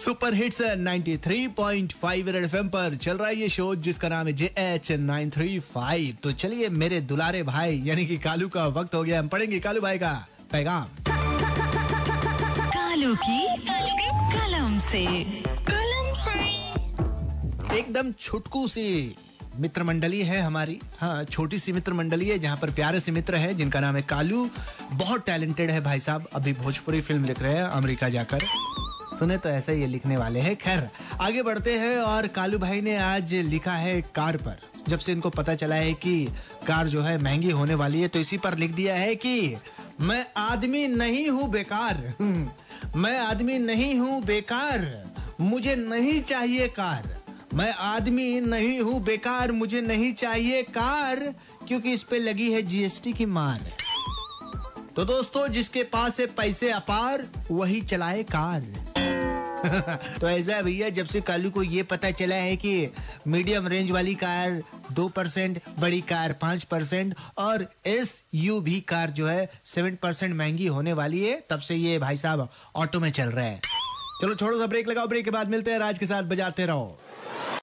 Super hits 93.5 red FM पर चल रहा है ये शो जिसका नाम है J H nine three five तो चलिए मेरे दुलारे भाई यानी कि कालू का वक्त हो गया। हम पढ़ेंगे कालू भाई का पैगाम। कालू की कलम से। कलम से। एकदम छुटकू सी मित्र मंडली है हमारी। हाँ छोटी सी मित्र मंडली है जहाँ पर प्यारे से मित्र है जिनका नाम है कालू। बहुत टैलेंटेड है भाई साहब। अभी भोजपुरी फ़िल्म लिख रहे हैं अमेरिका जाकर। सुने तो ऐसे ये लिखने वाले हैं। खैर, आगे बढ़ते हैं और कालू भाई ने आज लिखा है कार पर। जब से इनको पता चला है कि कार जो है महँगी होने वाली है तो इसी पर लिख दिया है कि मैं आदमी नहीं हूँ बेकार। मैं आदमी नहीं हूँ बेकार, मुझे नहीं चाहिए कार। मैं आदमी नहीं हूँ बेकार, मुझे नहीं चाहिए कार, क्योंकि इस पे लगी है जीएसटी की मार। तो दोस्तों, जिसके पास है पैसे अपार, वही चलाए कार। तो ऐसा है भैया जब से कालू को ये पता चला है कि मीडियम रेंज वाली कार दो परसेंट, बड़ी कार पाँच परसेंट और एस यू भी कार जो है सेवन परसेंट महँगी होने वाली है, तब से ये भाई साहब ऑटो में चल रहे हैं। चलो छोड़ो सा ब्रेक लगाओ ब्रेक के बाद मिलते हैं, राज के साथ बजाते रहो।